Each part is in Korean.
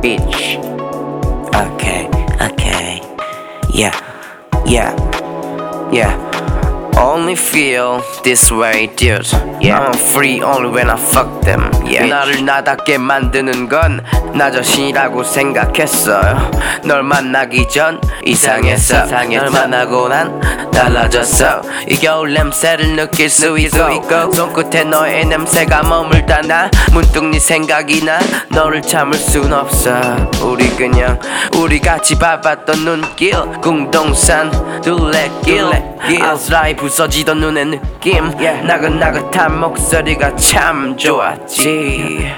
bitch. Okay, okay. Yeah, yeah, yeah. Only feel this way, dude. Yeah. I'm free only when I fuck them. Yeah. 나를 나답게 만드는 건 나 자신이라고 생각했어요. 널 만나기 전 이상했어. 널 만나고 난 달라졌어. 이 겨울 냄새를 느낄 수 있고 손끝에 너의 냄새가 머물다 나 문득 네 생각이 나 너를 참을 순 없어. 우리 그냥 우리 같이 밟았던 눈길 궁동산 둘레길 아스라이 부서지던 눈의 느낌 나긋나긋한 목소리가 참 좋았지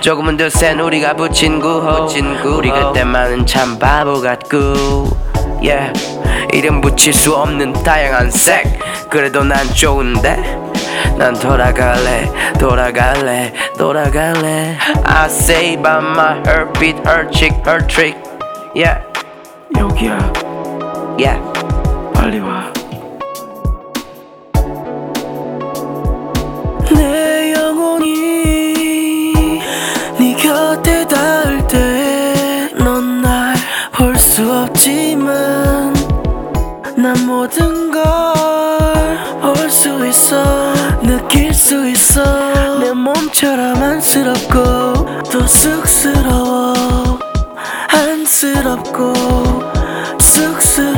조금은 더 센 우리가 붙인 구호. 우리 그때만은 참 바보 같고 yeah. 이름 붙일 수 없는 다양한 색. 그래도 난 좋은데? 난 돌아갈래 돌아갈래 돌아갈래. I say by my heartbeat her chick her trick. Yeah. 여기야. Yeah. 빨리 와. 곁에 닿을 때 넌 날 볼 수 없지만 난 모든 걸볼수 있어 느낄 수 있어. 내 몸처럼 안쓰럽고 또 쑥스러워 안쓰럽고 쑥스러워